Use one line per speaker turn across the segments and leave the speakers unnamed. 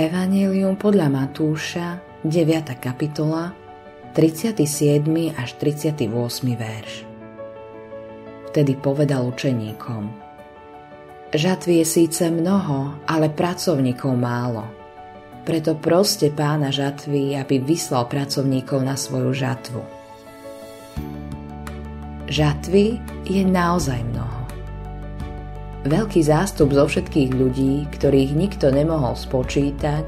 Evangelium podľa Matúša, 9. kapitola, 37. až 38. verš. Vtedy povedal učeníkom Žatvy je síce mnoho, ale pracovníkov málo. Preto proste pána žatvy, aby vyslal pracovníkov na svoju žatvu. Žatvy je naozaj mnoho. Veľký zástup zo všetkých ľudí, ktorých nikto nemohol spočítať,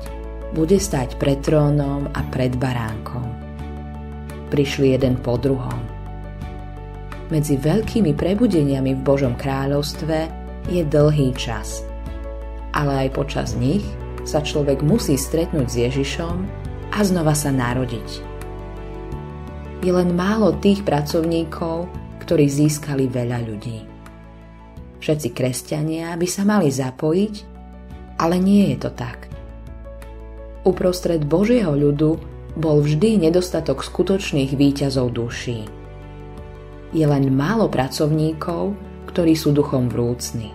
bude stať pred trónom a pred baránkom. Prišli jeden po druhom. Medzi veľkými prebudeniami v Božom kráľovstve je dlhý čas. Ale aj počas nich sa človek musí stretnúť s Ježišom a znova sa narodiť. Je len málo tých pracovníkov, ktorí získali veľa ľudí. Všetci kresťania by sa mali zapojiť, ale nie je to tak. Uprostred Božieho ľudu bol vždy nedostatok skutočných výťazov duší. Je len málo pracovníkov, ktorí sú duchom vrúcni.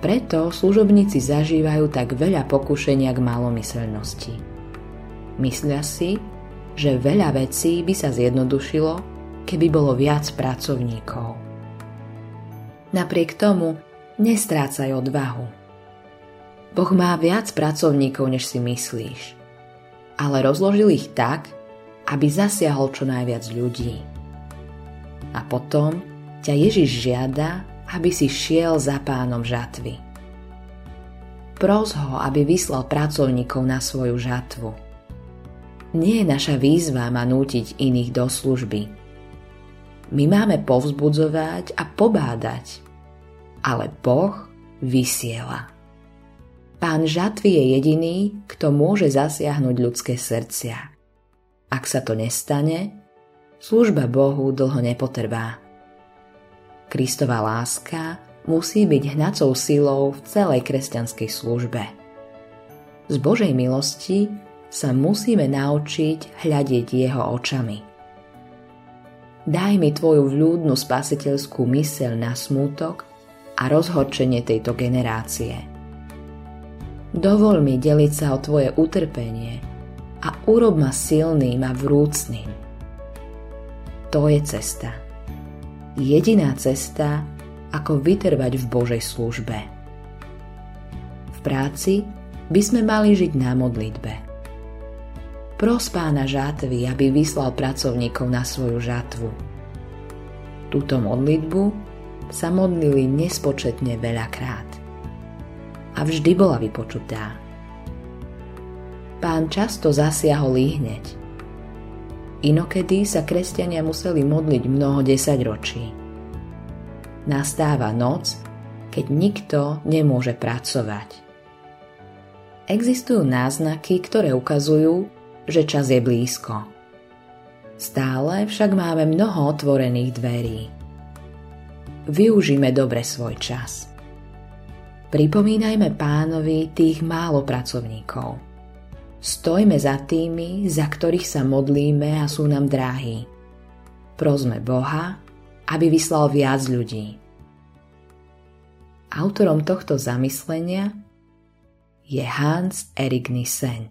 Preto služobníci zažívajú tak veľa pokušenia k malomyselnosti. Myslia si, že veľa vecí by sa zjednodušilo, keby bolo viac pracovníkov. Napriek tomu nestrácaj odvahu. Boh má viac pracovníkov, než si myslíš. Ale rozložil ich tak, aby zasiahol čo najviac ľudí. A potom ťa Ježiš žiada, aby si šiel za pánom žatvy. Pros ho, aby vyslal pracovníkov na svoju žatvu. Nie je naša výzva ma nútiť iných do služby, my máme povzbudzovať a pobádať, ale Boh vysiela. Pán žatvy je jediný, kto môže zasiahnuť ľudské srdcia. Ak sa to nestane, služba Bohu dlho nepotrvá. Kristova láska musí byť hnacou silou v celej kresťanskej službe. Z Božej milosti sa musíme naučiť hľadiť jeho očami – Daj mi tvoju vľúdnu spasiteľskú myseľ na smútok a rozhorčenie tejto generácie. Dovol mi deliť sa o tvoje utrpenie a urob ma silným a vrúcným. To je cesta. Jediná cesta, ako vytrvať v Božej službe. V práci by sme mali žiť na modlitbe Pros pána žatvy, aby vyslal pracovníkov na svoju žatvu. Túto modlitbu sa modlili nespočetne veľakrát. A vždy bola vypočutá. Pán často zasiahol ich hneď. Inokedy sa kresťania museli modliť mnoho desaťročí. Nastáva noc, keď nikto nemôže pracovať. Existujú náznaky, ktoré ukazujú, že čas je blízko. Stále však máme mnoho otvorených dverí. Využíme dobre svoj čas. Pripomínajme pánovi tých málo pracovníkov. Stojme za tými, za ktorých sa modlíme a sú nám dráhy. Prosme Boha, aby vyslal viac ľudí. Autorom tohto zamyslenia je Hans Erik Nissen.